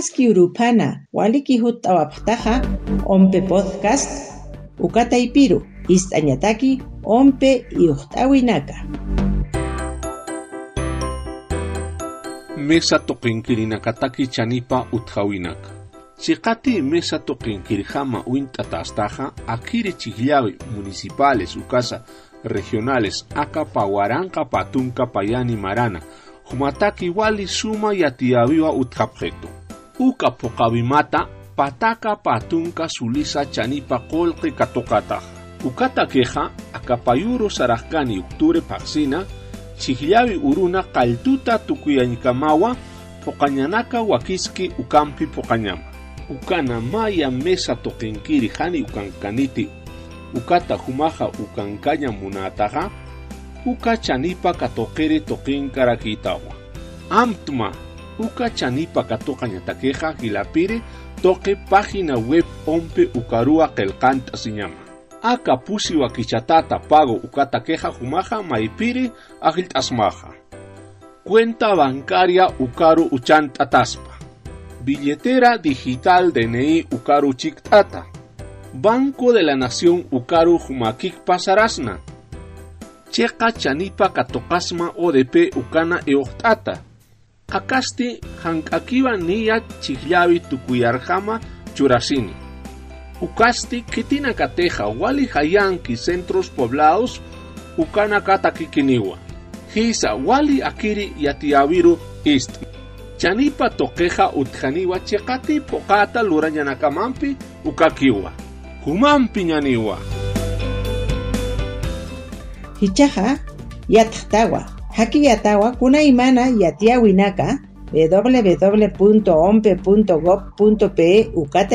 Maski urupana waliki hutawaptaja ompe podcast ukata ipiru ist'añataki ompe iuhtawinaka. Mesa toqinkirinakataki chanipa utjawinaka. Chikati mesa toqinkirjama uintatastaja akiri chigliavi municipales ukasa regionales aka pawaranka patunka payani marana humataki wali suma yatiaviwa utjapjeto. uka poqawimata pataka patunka sulisa chanipa qullqi katuqataq ukata qiqa akapayuru saraq kani ucturi paqsina chiqllawi uruna qaltuta tukuyankamawa poqañanaka wakiski ukampi poqañama ukana maya mesa toqinkiri hani ukankaniti. Ukata humaqa ukankaña munataqa uka chanipa katoqiri toqinkarakiytawan amtma uka chanipa katokañatakeja gilapire toque página web ompe ukarua kelkanta siñama. Aka pusi wakichatata pago ukata queja humaja maipiri agiltasmaja. Cuenta bancaria ukaru uchantataspa. Billetera digital DNI ukaru chiktata. Banco de la Nación ukaru humakik pasarasna. Checa chanipa katokasma ODP ukana eochtata. Akasti hankakiva niya chihlavi tukuyarjama churasini. Ukasti kitina kateja wali hayanki centros poblados ukana katakikiniwa. Hisa wali akiri yatiaviru ist. Chanipa toqueja utjaniwa chekati pokata lurañanakamampi ukakiwa. Humampi ñaniwa. Hichaja yatjtawa. Haki yatawa kuna imana yatiawinaka www.ompe.gov.pe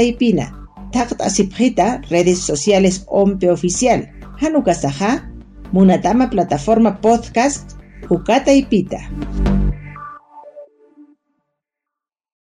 ipina. Takt asipjita redes sociales Ompe Oficial. Hanukasaja Munatama plataforma podcast Ukata Ipita.